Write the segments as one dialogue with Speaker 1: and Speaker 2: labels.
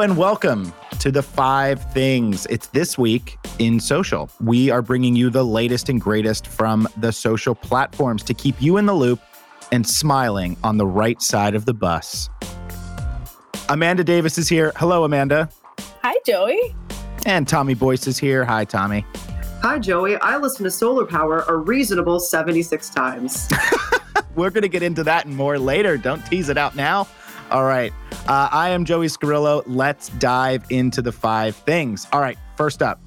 Speaker 1: Hello and welcome to the five things. It's this week in social. We are bringing you the latest and greatest from the social platforms to keep you in the loop and smiling on the right side of the bus. Amanda Davis is here. Hello, Amanda.
Speaker 2: Hi, Joey.
Speaker 1: And Tommy Boyce is here. Hi, Tommy.
Speaker 3: Hi, Joey. I listen to Solar Power a reasonable 76 times.
Speaker 1: We're going to get into that and more later. Don't tease it out now. All right. Uh, I am Joey Scarillo. Let's dive into the five things. All right. First up,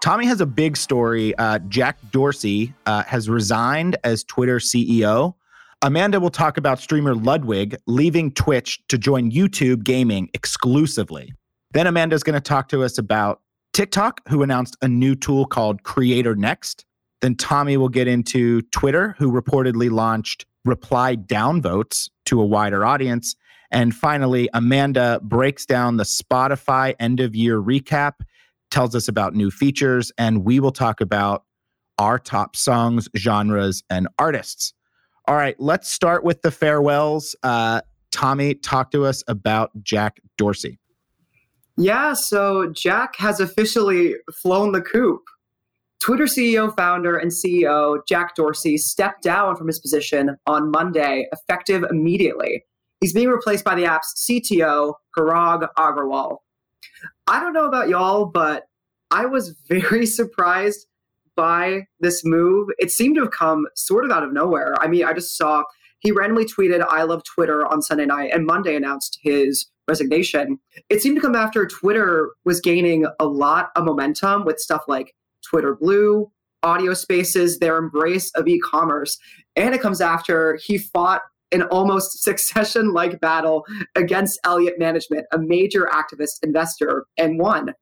Speaker 1: Tommy has a big story. Uh, Jack Dorsey uh, has resigned as Twitter CEO. Amanda will talk about streamer Ludwig leaving Twitch to join YouTube gaming exclusively. Then Amanda's going to talk to us about TikTok, who announced a new tool called Creator Next. Then Tommy will get into Twitter, who reportedly launched reply downvotes to a wider audience. And finally, Amanda breaks down the Spotify end of year recap, tells us about new features, and we will talk about our top songs, genres, and artists. All right, let's start with the farewells. Uh, Tommy, talk to us about Jack Dorsey.
Speaker 3: Yeah, so Jack has officially flown the coop. Twitter CEO, founder, and CEO Jack Dorsey stepped down from his position on Monday, effective immediately. He's being replaced by the app's CTO, Parag Agrawal. I don't know about y'all, but I was very surprised by this move. It seemed to have come sort of out of nowhere. I mean, I just saw he randomly tweeted, I love Twitter on Sunday night, and Monday announced his resignation. It seemed to come after Twitter was gaining a lot of momentum with stuff like Twitter Blue, audio spaces, their embrace of e commerce. And it comes after he fought an almost succession like battle against Elliott Management, a major activist investor, and won.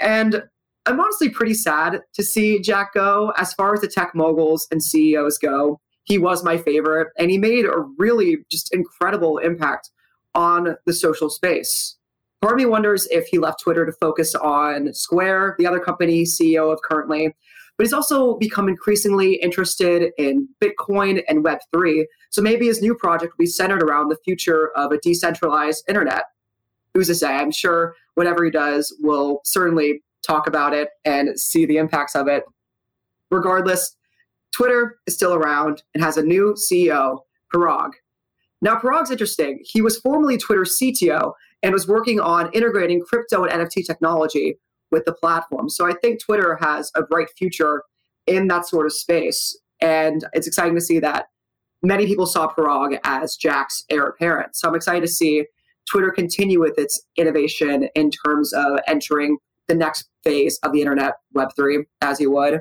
Speaker 3: And I'm honestly pretty sad to see Jack go. As far as the tech moguls and CEOs go, he was my favorite, and he made a really just incredible impact on the social space. Part of me wonders if he left Twitter to focus on Square, the other company CEO of currently, but he's also become increasingly interested in Bitcoin and Web3. So maybe his new project will be centered around the future of a decentralized internet. Who's to say? I'm sure whatever he does will certainly talk about it and see the impacts of it. Regardless, Twitter is still around and has a new CEO, Parag. Now, Parag's interesting. He was formerly Twitter's CTO and was working on integrating crypto and NFT technology with the platform. So I think Twitter has a bright future in that sort of space. And it's exciting to see that many people saw Parag as Jack's heir apparent. So I'm excited to see Twitter continue with its innovation in terms of entering the next phase of the internet, Web3, as you would.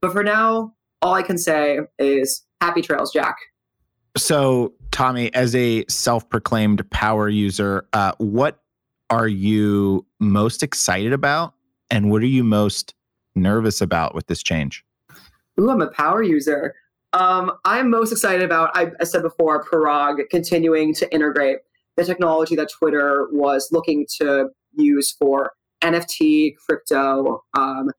Speaker 3: But for now, all I can say is happy trails, Jack.
Speaker 1: So, Tommy, as a self proclaimed power user, uh, what are you most excited about and what are you most nervous about with this change?
Speaker 3: Ooh, I'm a power user. Um, I'm most excited about, I, I said before, Parag continuing to integrate the technology that Twitter was looking to use for NFT, crypto. Um,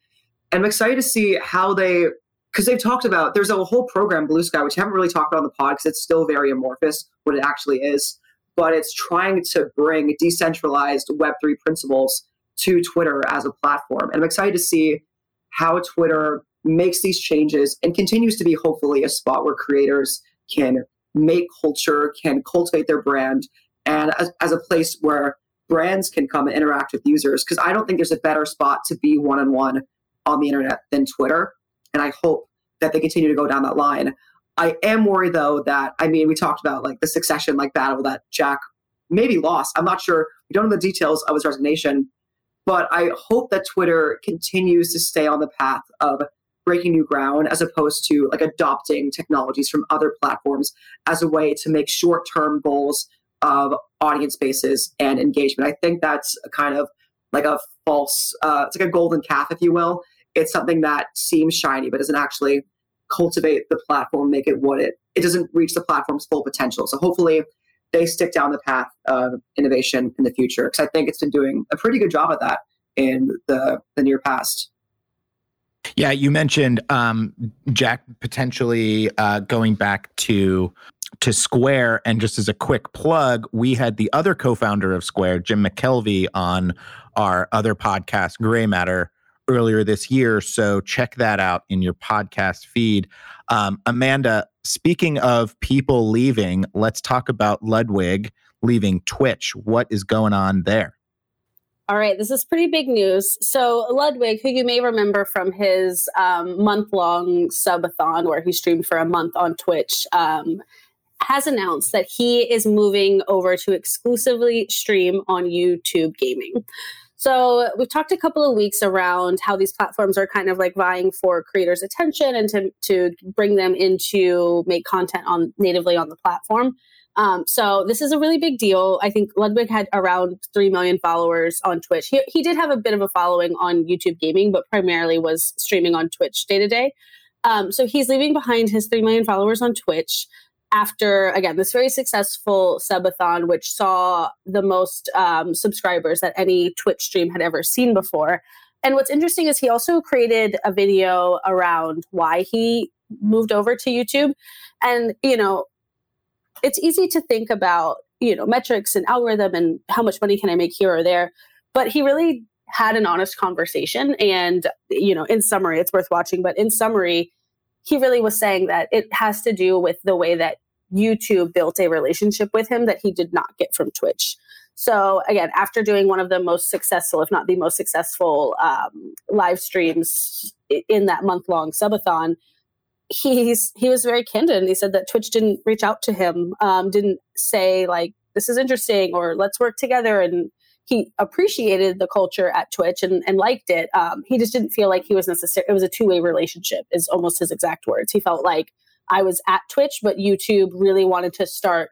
Speaker 3: I'm excited to see how they, because they've talked about, there's a whole program, Blue Sky, which I haven't really talked about on the pod because it's still very amorphous what it actually is, but it's trying to bring decentralized Web3 principles to Twitter as a platform. And I'm excited to see how Twitter makes these changes and continues to be hopefully a spot where creators can make culture, can cultivate their brand, and as, as a place where brands can come and interact with users. Because I don't think there's a better spot to be one on one on the internet than Twitter. And I hope that they continue to go down that line. I am worried though that I mean we talked about like the succession like battle that Jack maybe lost. I'm not sure. We don't know the details of his resignation, but I hope that Twitter continues to stay on the path of breaking new ground as opposed to like adopting technologies from other platforms as a way to make short-term goals of audience bases and engagement. I think that's a kind of like a false, uh, it's like a golden calf, if you will. It's something that seems shiny, but doesn't actually cultivate the platform, make it what it, it doesn't reach the platform's full potential. So hopefully they stick down the path of innovation in the future because I think it's been doing a pretty good job of that in the, the near past.
Speaker 1: Yeah, you mentioned um, Jack potentially uh, going back to to Square, and just as a quick plug, we had the other co-founder of Square, Jim McKelvey, on our other podcast, Grey Matter, earlier this year. So check that out in your podcast feed. Um, Amanda, speaking of people leaving, let's talk about Ludwig leaving Twitch. What is going on there?
Speaker 2: All right, this is pretty big news. So, Ludwig, who you may remember from his um, month long subathon where he streamed for a month on Twitch, um, has announced that he is moving over to exclusively stream on YouTube gaming. So, we've talked a couple of weeks around how these platforms are kind of like vying for creators' attention and to, to bring them into make content on natively on the platform. Um, so this is a really big deal. I think Ludwig had around 3 million followers on Twitch. He, he did have a bit of a following on YouTube gaming, but primarily was streaming on Twitch day to day. Um, so he's leaving behind his 3 million followers on Twitch after, again, this very successful subathon, which saw the most um, subscribers that any Twitch stream had ever seen before. And what's interesting is he also created a video around why he moved over to YouTube. And, you know, it's easy to think about, you know, metrics and algorithm and how much money can I make here or there. But he really had an honest conversation. And, you know, in summary, it's worth watching. But in summary, he really was saying that it has to do with the way that YouTube built a relationship with him that he did not get from Twitch. So again, after doing one of the most successful, if not the most successful, um, live streams in that month long subathon, he's he was very candid and he said that twitch didn't reach out to him um, didn't say like this is interesting or let's work together and he appreciated the culture at twitch and, and liked it um, he just didn't feel like he was necessary it was a two-way relationship is almost his exact words he felt like i was at twitch but youtube really wanted to start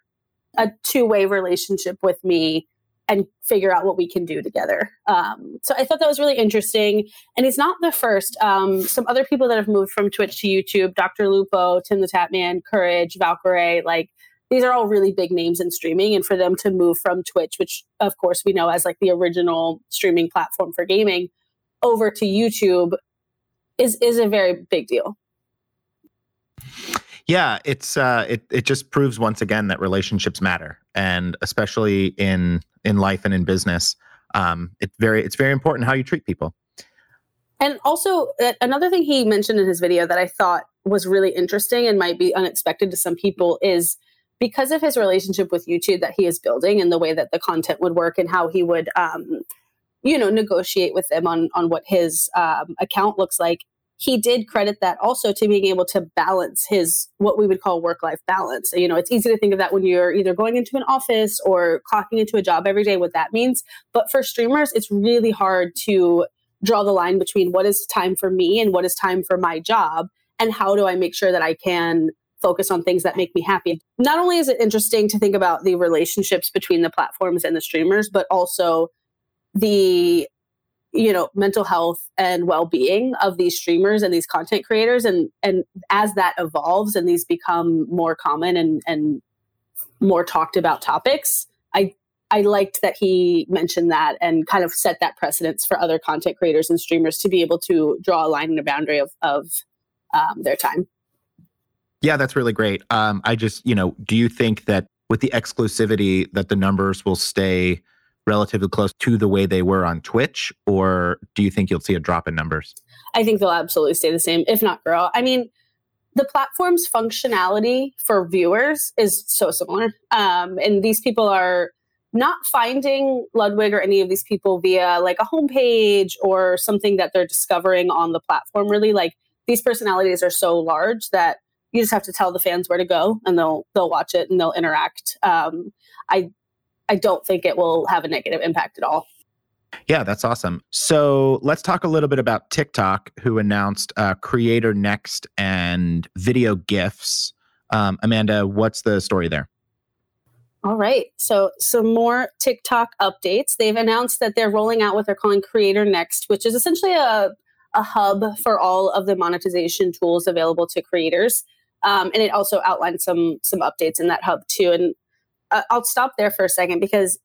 Speaker 2: a two-way relationship with me and figure out what we can do together. Um, so I thought that was really interesting. And he's not the first. Um, some other people that have moved from Twitch to YouTube, Dr. Lupo, Tim the Tatman, Courage, Valkyrae, like these are all really big names in streaming. And for them to move from Twitch, which of course we know as like the original streaming platform for gaming, over to YouTube is is a very big deal.
Speaker 1: Yeah, it's uh, it it just proves once again that relationships matter, and especially in in life and in business, um, it's very it's very important how you treat people.
Speaker 2: And also, uh, another thing he mentioned in his video that I thought was really interesting and might be unexpected to some people is because of his relationship with YouTube that he is building and the way that the content would work and how he would, um, you know, negotiate with them on on what his um, account looks like he did credit that also to being able to balance his what we would call work life balance. You know, it's easy to think of that when you're either going into an office or clocking into a job every day, what that means. But for streamers, it's really hard to draw the line between what is time for me and what is time for my job. And how do I make sure that I can focus on things that make me happy? Not only is it interesting to think about the relationships between the platforms and the streamers, but also the you know mental health and well-being of these streamers and these content creators and and as that evolves and these become more common and and more talked about topics i i liked that he mentioned that and kind of set that precedence for other content creators and streamers to be able to draw a line and a boundary of of um, their time
Speaker 1: yeah that's really great um, i just you know do you think that with the exclusivity that the numbers will stay relatively close to the way they were on Twitch, or do you think you'll see a drop in numbers?
Speaker 2: I think they'll absolutely stay the same, if not grow. I mean, the platform's functionality for viewers is so similar. Um, and these people are not finding Ludwig or any of these people via like a homepage or something that they're discovering on the platform. Really, like these personalities are so large that you just have to tell the fans where to go, and they'll they'll watch it and they'll interact. Um, I I don't think it will have a negative impact at all.
Speaker 1: Yeah, that's awesome. So let's talk a little bit about TikTok, who announced uh, Creator Next and video GIFs. Um, Amanda, what's the story there?
Speaker 2: All right. So, some more TikTok updates. They've announced that they're rolling out what they're calling Creator Next, which is essentially a, a hub for all of the monetization tools available to creators. Um, and it also outlines some some updates in that hub too. And uh, I'll stop there for a second because,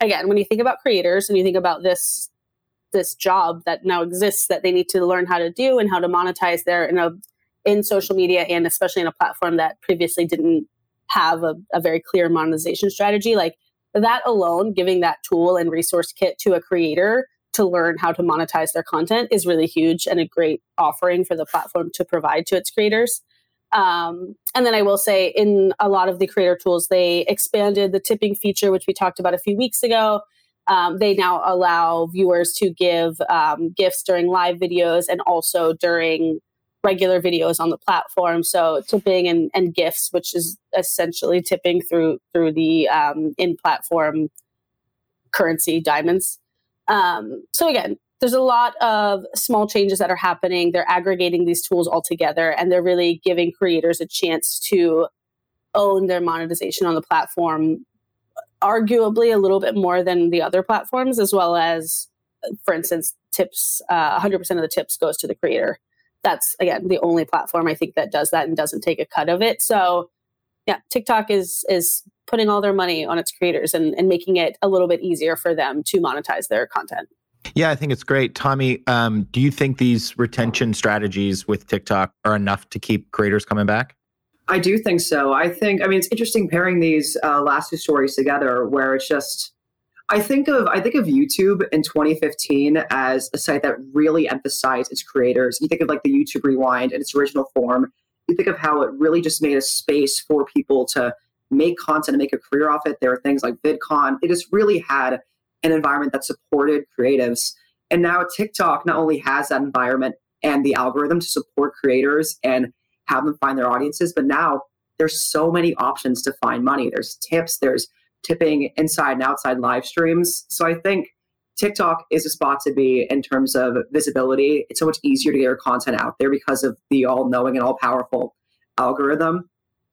Speaker 2: again, when you think about creators and you think about this this job that now exists that they need to learn how to do and how to monetize their in a in social media and especially in a platform that previously didn't have a, a very clear monetization strategy like that alone giving that tool and resource kit to a creator to learn how to monetize their content is really huge and a great offering for the platform to provide to its creators um, and then I will say, in a lot of the creator tools, they expanded the tipping feature, which we talked about a few weeks ago. Um, they now allow viewers to give um, gifts during live videos and also during regular videos on the platform. So tipping and, and gifts, which is essentially tipping through through the um, in-platform currency diamonds. Um, so again, there's a lot of small changes that are happening. They're aggregating these tools all together and they're really giving creators a chance to own their monetization on the platform, arguably a little bit more than the other platforms, as well as, for instance, tips, uh, 100% of the tips goes to the creator. That's, again, the only platform I think that does that and doesn't take a cut of it. So, yeah, TikTok is is putting all their money on its creators and, and making it a little bit easier for them to monetize their content.
Speaker 1: Yeah, I think it's great. Tommy, um, do you think these retention strategies with TikTok are enough to keep creators coming back?
Speaker 3: I do think so. I think, I mean, it's interesting pairing these uh, last two stories together where it's just, I think of I think of YouTube in 2015 as a site that really emphasized its creators. You think of like the YouTube Rewind in its original form. You think of how it really just made a space for people to make content and make a career off it. There are things like VidCon. It just really had an environment that supported creatives. And now TikTok not only has that environment and the algorithm to support creators and have them find their audiences, but now there's so many options to find money. There's tips, there's tipping inside and outside live streams. So I think TikTok is a spot to be in terms of visibility. It's so much easier to get your content out there because of the all knowing and all powerful algorithm.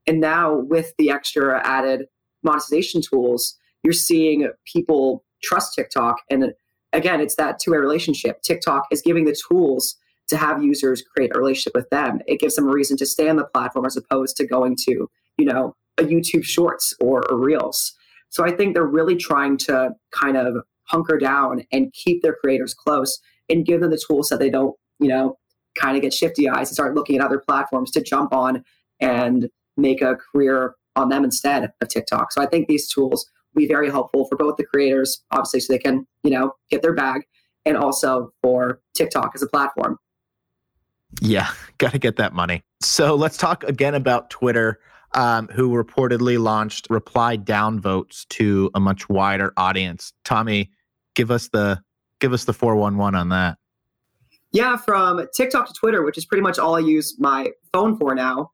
Speaker 3: And now with the extra added monetization tools, you're seeing people trust TikTok. And again, it's that two way relationship. TikTok is giving the tools to have users create a relationship with them. It gives them a reason to stay on the platform as opposed to going to, you know, a YouTube Shorts or, or Reels. So I think they're really trying to kind of hunker down and keep their creators close and give them the tools so they don't, you know, kind of get shifty eyes and start looking at other platforms to jump on and make a career on them instead of TikTok. So I think these tools be very helpful for both the creators, obviously, so they can, you know, get their bag, and also for TikTok as a platform.
Speaker 1: Yeah, got to get that money. So let's talk again about Twitter, um, who reportedly launched reply downvotes to a much wider audience. Tommy, give us the give us the four one one on that.
Speaker 3: Yeah, from TikTok to Twitter, which is pretty much all I use my phone for now.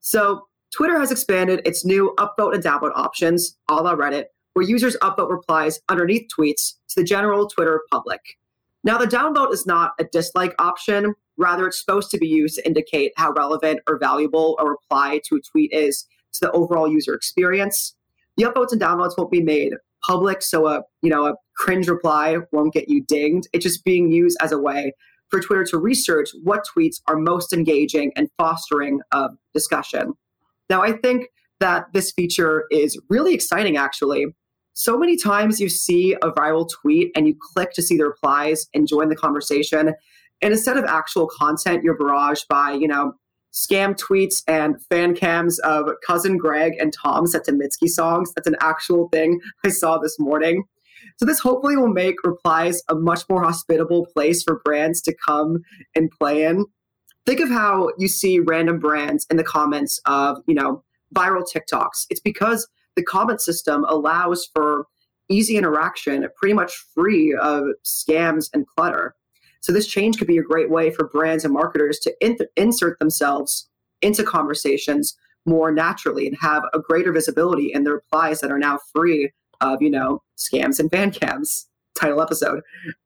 Speaker 3: So Twitter has expanded its new upvote and downvote options, a la Reddit, where users upvote replies underneath tweets to the general Twitter public. Now, the downvote is not a dislike option. Rather, it's supposed to be used to indicate how relevant or valuable a reply to a tweet is to the overall user experience. The upvotes and downvotes won't be made public, so a you know a cringe reply won't get you dinged. It's just being used as a way for Twitter to research what tweets are most engaging and fostering of discussion. Now, I think that this feature is really exciting, actually, so many times you see a viral tweet and you click to see the replies and join the conversation. And instead of actual content, you're barraged by, you know, scam tweets and fan cams of cousin Greg and Tom Mitski songs. That's an actual thing I saw this morning. So this hopefully will make replies a much more hospitable place for brands to come and play in. Think of how you see random brands in the comments of, you know, viral TikToks. It's because the comment system allows for easy interaction, pretty much free of scams and clutter. So this change could be a great way for brands and marketers to in- insert themselves into conversations more naturally and have a greater visibility in the replies that are now free of, you know, scams and fan cams. Title episode.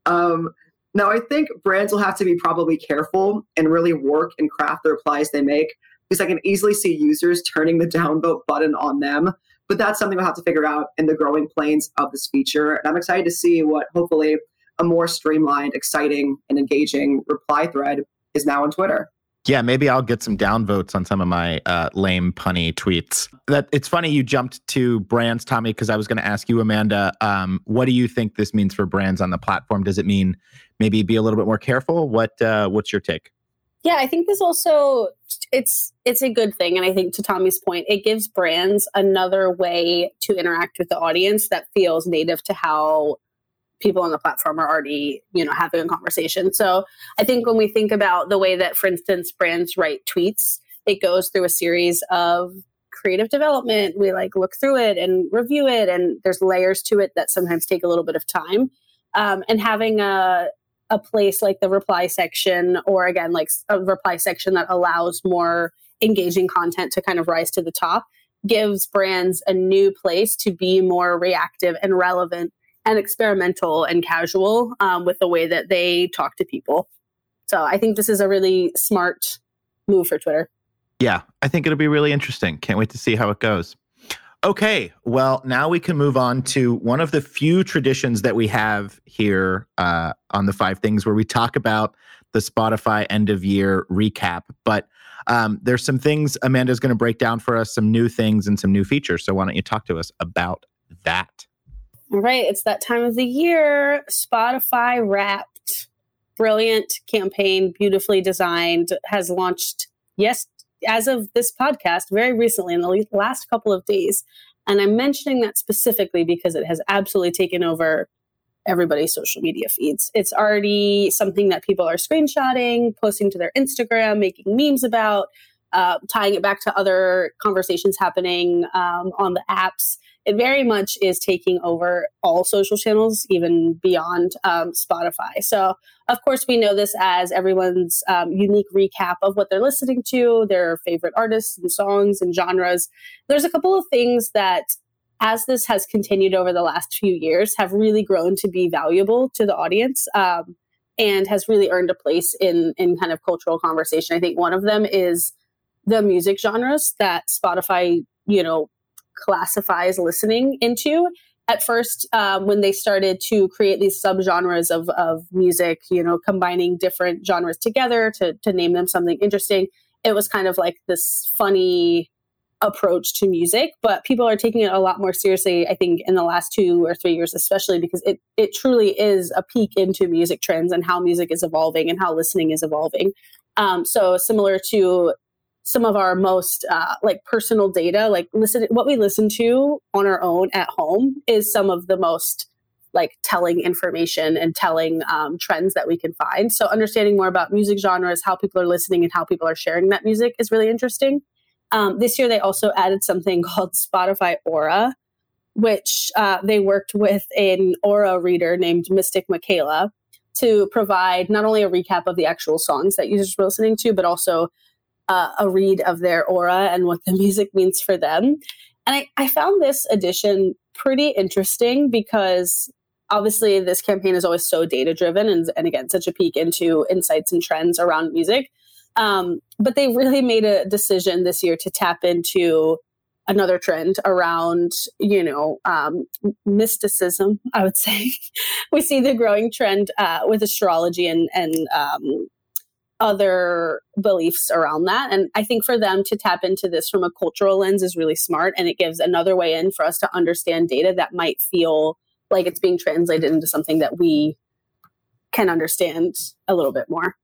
Speaker 3: Um, now, I think brands will have to be probably careful and really work and craft the replies they make because I can easily see users turning the downvote button on them but that's something we'll have to figure out in the growing plains of this feature. And I'm excited to see what hopefully a more streamlined, exciting, and engaging reply thread is now on Twitter.
Speaker 1: Yeah, maybe I'll get some downvotes on some of my uh, lame punny tweets. That it's funny you jumped to brands, Tommy, because I was going to ask you, Amanda, um, what do you think this means for brands on the platform? Does it mean maybe be a little bit more careful? What uh, What's your take?
Speaker 2: Yeah, I think this also it's it's a good thing, and I think to Tommy's point, it gives brands another way to interact with the audience that feels native to how people on the platform are already you know having a conversation. So i think when we think about the way that for instance brands write tweets it goes through a series of creative development. We like look through it and review it and there's layers to it that sometimes take a little bit of time. Um, and having a a place like the reply section or again like a reply section that allows more engaging content to kind of rise to the top gives brands a new place to be more reactive and relevant and experimental and casual um, with the way that they talk to people. So I think this is a really smart move for Twitter.
Speaker 1: Yeah, I think it'll be really interesting. Can't wait to see how it goes. Okay, well, now we can move on to one of the few traditions that we have here uh, on the five things where we talk about the Spotify end of year recap. But um, there's some things Amanda's going to break down for us, some new things and some new features. So why don't you talk to us about that?
Speaker 2: All right, it's that time of the year. Spotify Wrapped, brilliant campaign, beautifully designed, has launched, yes, as of this podcast, very recently in the last couple of days. And I'm mentioning that specifically because it has absolutely taken over everybody's social media feeds. It's already something that people are screenshotting, posting to their Instagram, making memes about, uh, tying it back to other conversations happening um, on the apps it very much is taking over all social channels, even beyond um, Spotify. So, of course, we know this as everyone's um, unique recap of what they're listening to, their favorite artists and songs and genres. There's a couple of things that, as this has continued over the last few years, have really grown to be valuable to the audience. Um, and has really earned a place in in kind of cultural conversation. I think one of them is the music genres that Spotify, you know, classifies listening into. At first, um, when they started to create these subgenres of, of music, you know, combining different genres together to, to name them something interesting, it was kind of like this funny approach to music. But people are taking it a lot more seriously, I think, in the last two or three years, especially because it, it truly is a peek into music trends and how music is evolving and how listening is evolving. Um, so, similar to some of our most uh, like personal data like listen what we listen to on our own at home is some of the most like telling information and telling um, trends that we can find. So understanding more about music genres how people are listening and how people are sharing that music is really interesting. Um, this year they also added something called spotify aura which uh, they worked with an aura reader named mystic michaela to provide not only a recap of the actual songs that users were listening to but also uh, a read of their aura and what the music means for them. And I, I found this edition pretty interesting because obviously this campaign is always so data driven and, and again, such a peek into insights and trends around music. Um, but they really made a decision this year to tap into another trend around you know um, mysticism i would say we see the growing trend uh, with astrology and and um, other beliefs around that. And I think for them to tap into this from a cultural lens is really smart. And it gives another way in for us to understand data that might feel like it's being translated into something that we can understand a little bit more.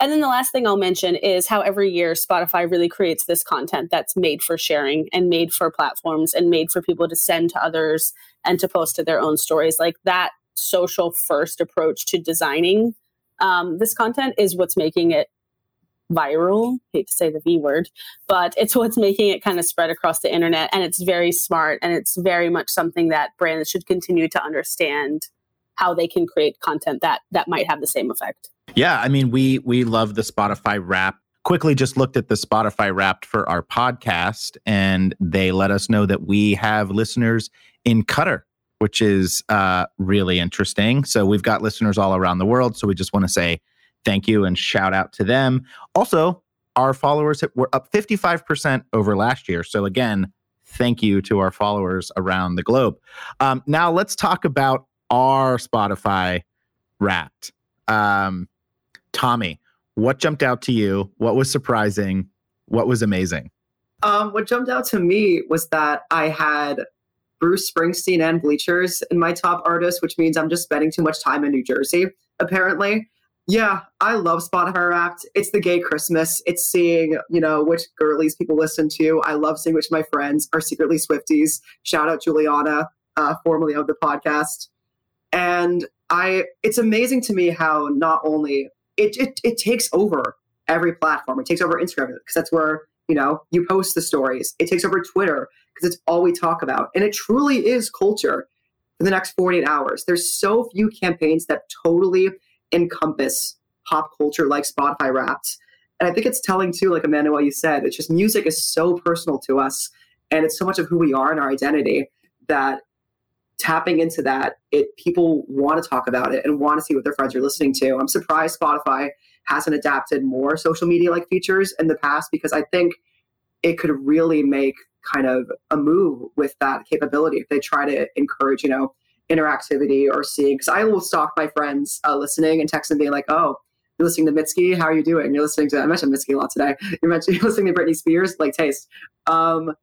Speaker 2: And then the last thing I'll mention is how every year Spotify really creates this content that's made for sharing and made for platforms and made for people to send to others and to post to their own stories. Like that social first approach to designing um, this content is what's making it viral. Hate to say the V word, but it's what's making it kind of spread across the internet. And it's very smart and it's very much something that brands should continue to understand how they can create content that that might have the same effect.
Speaker 1: Yeah, I mean, we we love the Spotify wrap. Quickly just looked at the Spotify wrapped for our podcast, and they let us know that we have listeners in Qatar which is uh, really interesting. So we've got listeners all around the world. So we just want to say thank you and shout out to them. Also, our followers were up 55% over last year. So again, thank you to our followers around the globe. Um, now let's talk about our Spotify Wrapped. Um, Tommy, what jumped out to you? What was surprising? What was amazing?
Speaker 3: Um, what jumped out to me was that I had Bruce Springsteen and Bleachers in my top artists, which means I'm just spending too much time in New Jersey, apparently. Yeah, I love Spotify Wrapped. It's the gay Christmas. It's seeing, you know, which girlies people listen to. I love seeing which my friends are secretly Swifties. Shout out Juliana, uh, formerly of the podcast. And I, it's amazing to me how not only it, it, it takes over every platform. It takes over Instagram because that's where you know you post the stories. It takes over Twitter because it's all we talk about, and it truly is culture for the next 48 hours. There's so few campaigns that totally encompass pop culture like Spotify Wrapped. And I think it's telling too, like Amanda, what you said. It's just music is so personal to us, and it's so much of who we are and our identity that tapping into that, it people want to talk about it and want to see what their friends are listening to. I'm surprised Spotify hasn't adapted more social media like features in the past because I think it could really make kind of a move with that capability if they try to encourage, you know, interactivity or seeing. Because I will stalk my friends uh, listening and text them being like, "Oh, you're listening to Mitski. How are you doing? You're listening to I mentioned Mitski a lot today. You mentioned you're listening to Britney Spears, like taste. Um,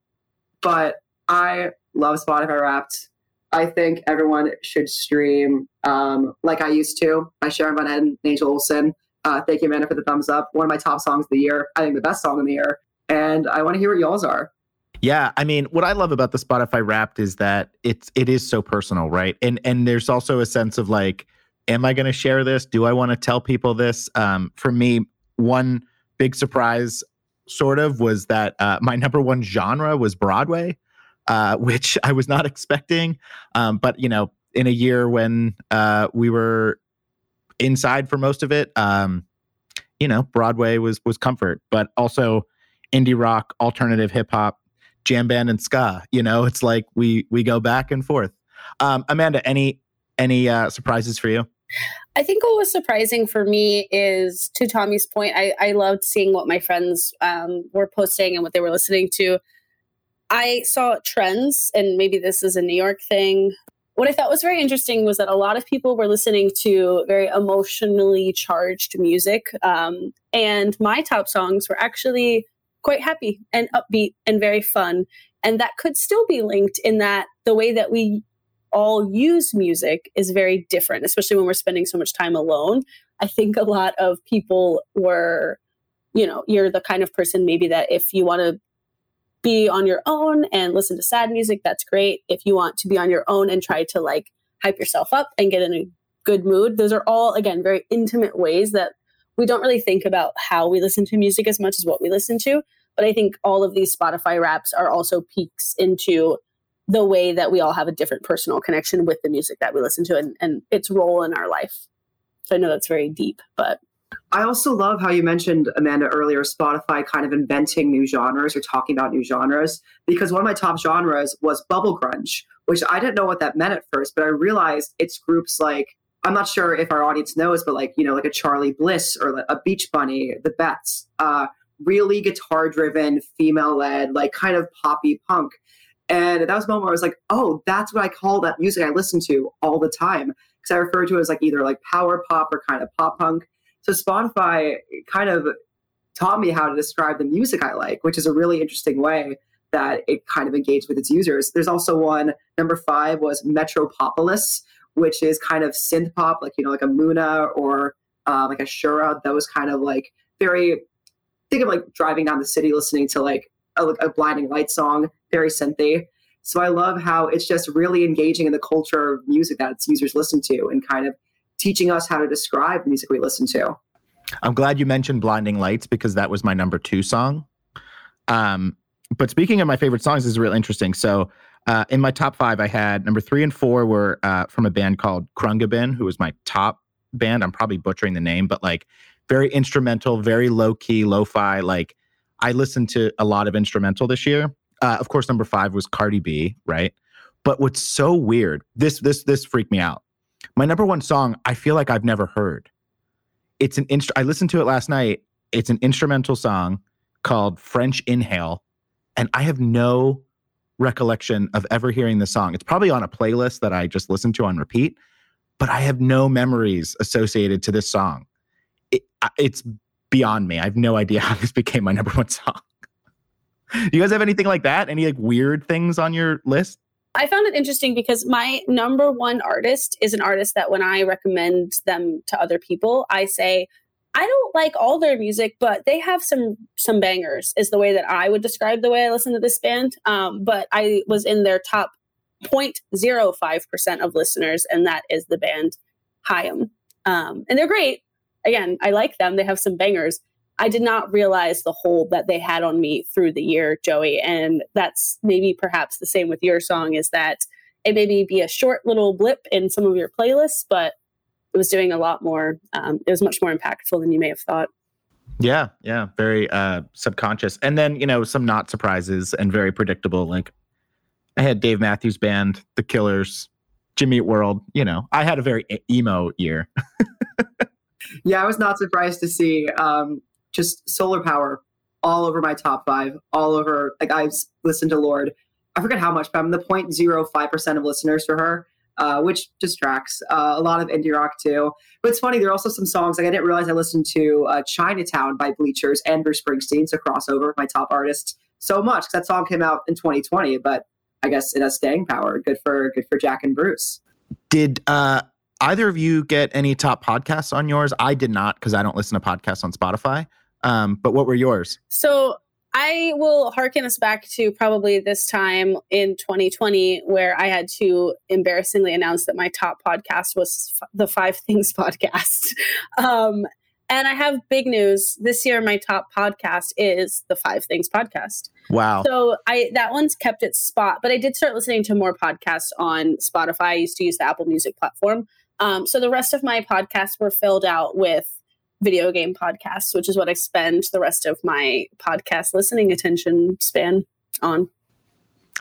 Speaker 3: but I love Spotify Wrapped. I think everyone should stream um, like I used to by Sharon Van Etten and Angel Olsen. Uh, thank you, Amanda, for the thumbs up. One of my top songs of the year. I think the best song of the year. And I want to hear what y'all's are.
Speaker 1: Yeah, I mean, what I love about the Spotify Wrapped is that it's it is so personal, right? And and there's also a sense of like, am I going to share this? Do I want to tell people this? Um, for me, one big surprise, sort of, was that uh, my number one genre was Broadway uh, which I was not expecting. Um, but you know, in a year when uh, we were inside for most of it, um, you know, Broadway was was comfort, but also indie rock, alternative hip hop, jam band, and ska. You know, it's like we we go back and forth. Um, Amanda, any any uh, surprises for you?
Speaker 2: I think what was surprising for me is to Tommy's point. I, I loved seeing what my friends um, were posting and what they were listening to. I saw trends, and maybe this is a New York thing. What I thought was very interesting was that a lot of people were listening to very emotionally charged music. Um, and my top songs were actually quite happy and upbeat and very fun. And that could still be linked in that the way that we all use music is very different, especially when we're spending so much time alone. I think a lot of people were, you know, you're the kind of person maybe that if you want to be on your own and listen to sad music, that's great. If you want to be on your own and try to like hype yourself up and get in a good mood, those are all, again, very intimate ways that we don't really think about how we listen to music as much as what we listen to. But I think all of these Spotify wraps are also peeks into the way that we all have a different personal connection with the music that we listen to and, and its role in our life. So I know that's very deep, but
Speaker 3: I also love how you mentioned, Amanda, earlier, Spotify kind of inventing new genres or talking about new genres, because one of my top genres was bubble grunge, which I didn't know what that meant at first, but I realized it's groups like, I'm not sure if our audience knows, but like, you know, like a Charly Bliss or a Beach Bunny, the Beths, uh, really guitar driven, female led, like kind of poppy punk. And that was a moment where I was like, oh, that's what I call that music I listen to all the time. Because I refer to it as like either like power pop or kind of pop punk. So Spotify kind of taught me how to describe the music I like, which is a really interesting way that it kind of engaged with its users. There's also one, number five was Metropolis, which is kind of synth pop, like, you know, like a Muna or uh, like a Shura, those kind of like very, think of like driving down the city listening to like a, a blinding light song, very synthy. So I love how it's just really engaging in the culture of music that its users listen to and kind of teaching us how to describe the music we listen to.
Speaker 1: I'm glad you mentioned Blinding Lights because that was my number two song. Um, but speaking of my favorite songs, is real interesting. So uh, in my top five, I had number three and four were uh, from a band called Khruangbin, who was my top band. I'm probably butchering the name, but like very instrumental, very low key, lo fi. Like I listened to a lot of instrumental this year. Uh, of course, number five was Cardi B, right? But what's so weird, this this this freaked me out. My number one song, I feel like I've never heard. It's an instru- I listened to it last night. It's an instrumental song called French Inhale, and I have no recollection of ever hearing the song. It's probably on a playlist that I just listened to on repeat, but I have no memories associated to this song. It, it's beyond me. I have no idea how this became my number one song. You guys have anything like that? Any like weird things on your list?
Speaker 2: I found it interesting because my number one artist is an artist that when I recommend them to other people, I say, I don't like all their music, but they have some some bangers. Is the way that I would describe the way I listen to this band. Um, but I was in their top 0.05 percent of listeners, and that is the band Haim. Um, and they're great. Again, I like them. They have some bangers. I did not realize the hold that they had on me through the year, Joey. And that's maybe perhaps the same with your song is that it maybe be a short little blip in some of your playlists, but it was doing a lot more. Um, it was much more impactful than you may have thought.
Speaker 1: Yeah, yeah, very uh, subconscious. And then, you know, some not surprises and very predictable. Like I had Dave Matthews Band, The Killers, Jimmy Eat World. You know, I had a very emo year.
Speaker 3: yeah, I was not surprised to see um, just solar power all over my top five, all over. Like I've listened to Lorde. I forget how much, but I'm the 0.05% of listeners for her, uh, which distracts uh, a lot of indie rock too. But it's funny, there are also some songs like I didn't realize I listened to uh, Chinatown by Bleachers and Bruce Springsteen, so crossover my top artists so much. That song came out in 2020, but I guess it has staying power. Good for good for Jack and Bruce.
Speaker 1: Did uh, either of you get any top podcasts on yours? I did not because I don't listen to podcasts on Spotify. Um, but what were yours?
Speaker 2: So I will harken us back to probably this time in 2020 where I had to embarrassingly announce that my top podcast was f- the Five Things podcast. Um, and I have big news. This year, my top podcast is the Five Things podcast.
Speaker 1: Wow.
Speaker 2: So I that one's kept its spot, but I did start listening to more podcasts on Spotify. I used to use the Apple Music platform. Um, so the rest of my podcasts were filled out with video game podcasts, which is what I spend the rest of my podcast listening attention span on.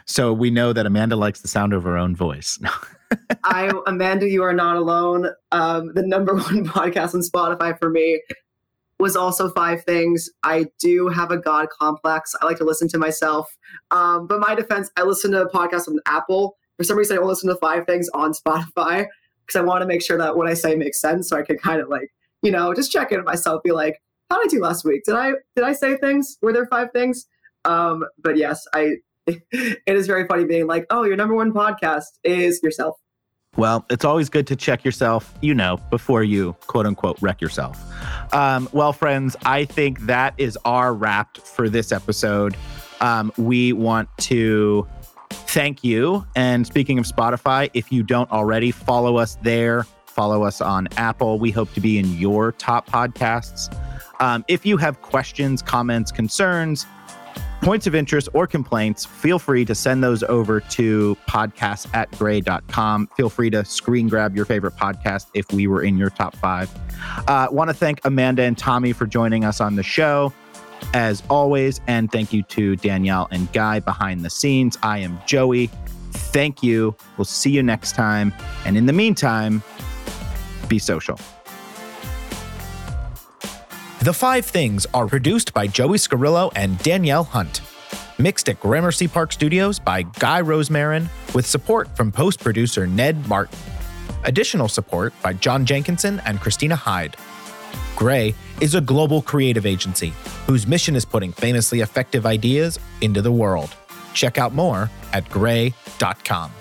Speaker 1: So we know that Amanda likes the sound of her own voice.
Speaker 3: I, Amanda, you are not alone. Um, the number one podcast on Spotify for me was also five things. I do have a God complex. I like to listen to myself. Um, but my defense, I listen to a podcast on Apple. For some reason, I don't listen to five things on Spotify because I want to make sure that what I say makes sense. So I can kind of like, you know, just check in myself, be like, how did I do last week? Did I did I say things? Were there five things? Um, but yes, I it is very funny being like, oh, your number one podcast is yourself.
Speaker 1: Well, it's always good to check yourself, you know, before you quote unquote wreck yourself. Um, well, friends, I think that is our wrap for this episode. Um, we want to thank you. And speaking of Spotify, if you don't already, follow us there. Follow us on Apple. We hope to be in your top podcasts. Um, if you have questions, comments, concerns, points of interest or complaints, feel free to send those over to podcast at grey.com. Feel free to screen grab your favorite podcast if we were in your top five. Uh, Want to thank Amanda and Tommy for joining us on the show. As always, and thank you to Danielle and Guy behind the scenes. I am Joey. Thank you. We'll see you next time. And in the meantime, be social. The Five Things are produced by Joey Scarillo and Danielle Hunt. Mixed at Gramercy Park Studios by Guy Rosemarin, with support from post producer Ned Martin. Additional support by John Jenkinson and Christina Hyde. Grey is a global creative agency whose mission is putting famously effective ideas into the world. Check out more at grey.com.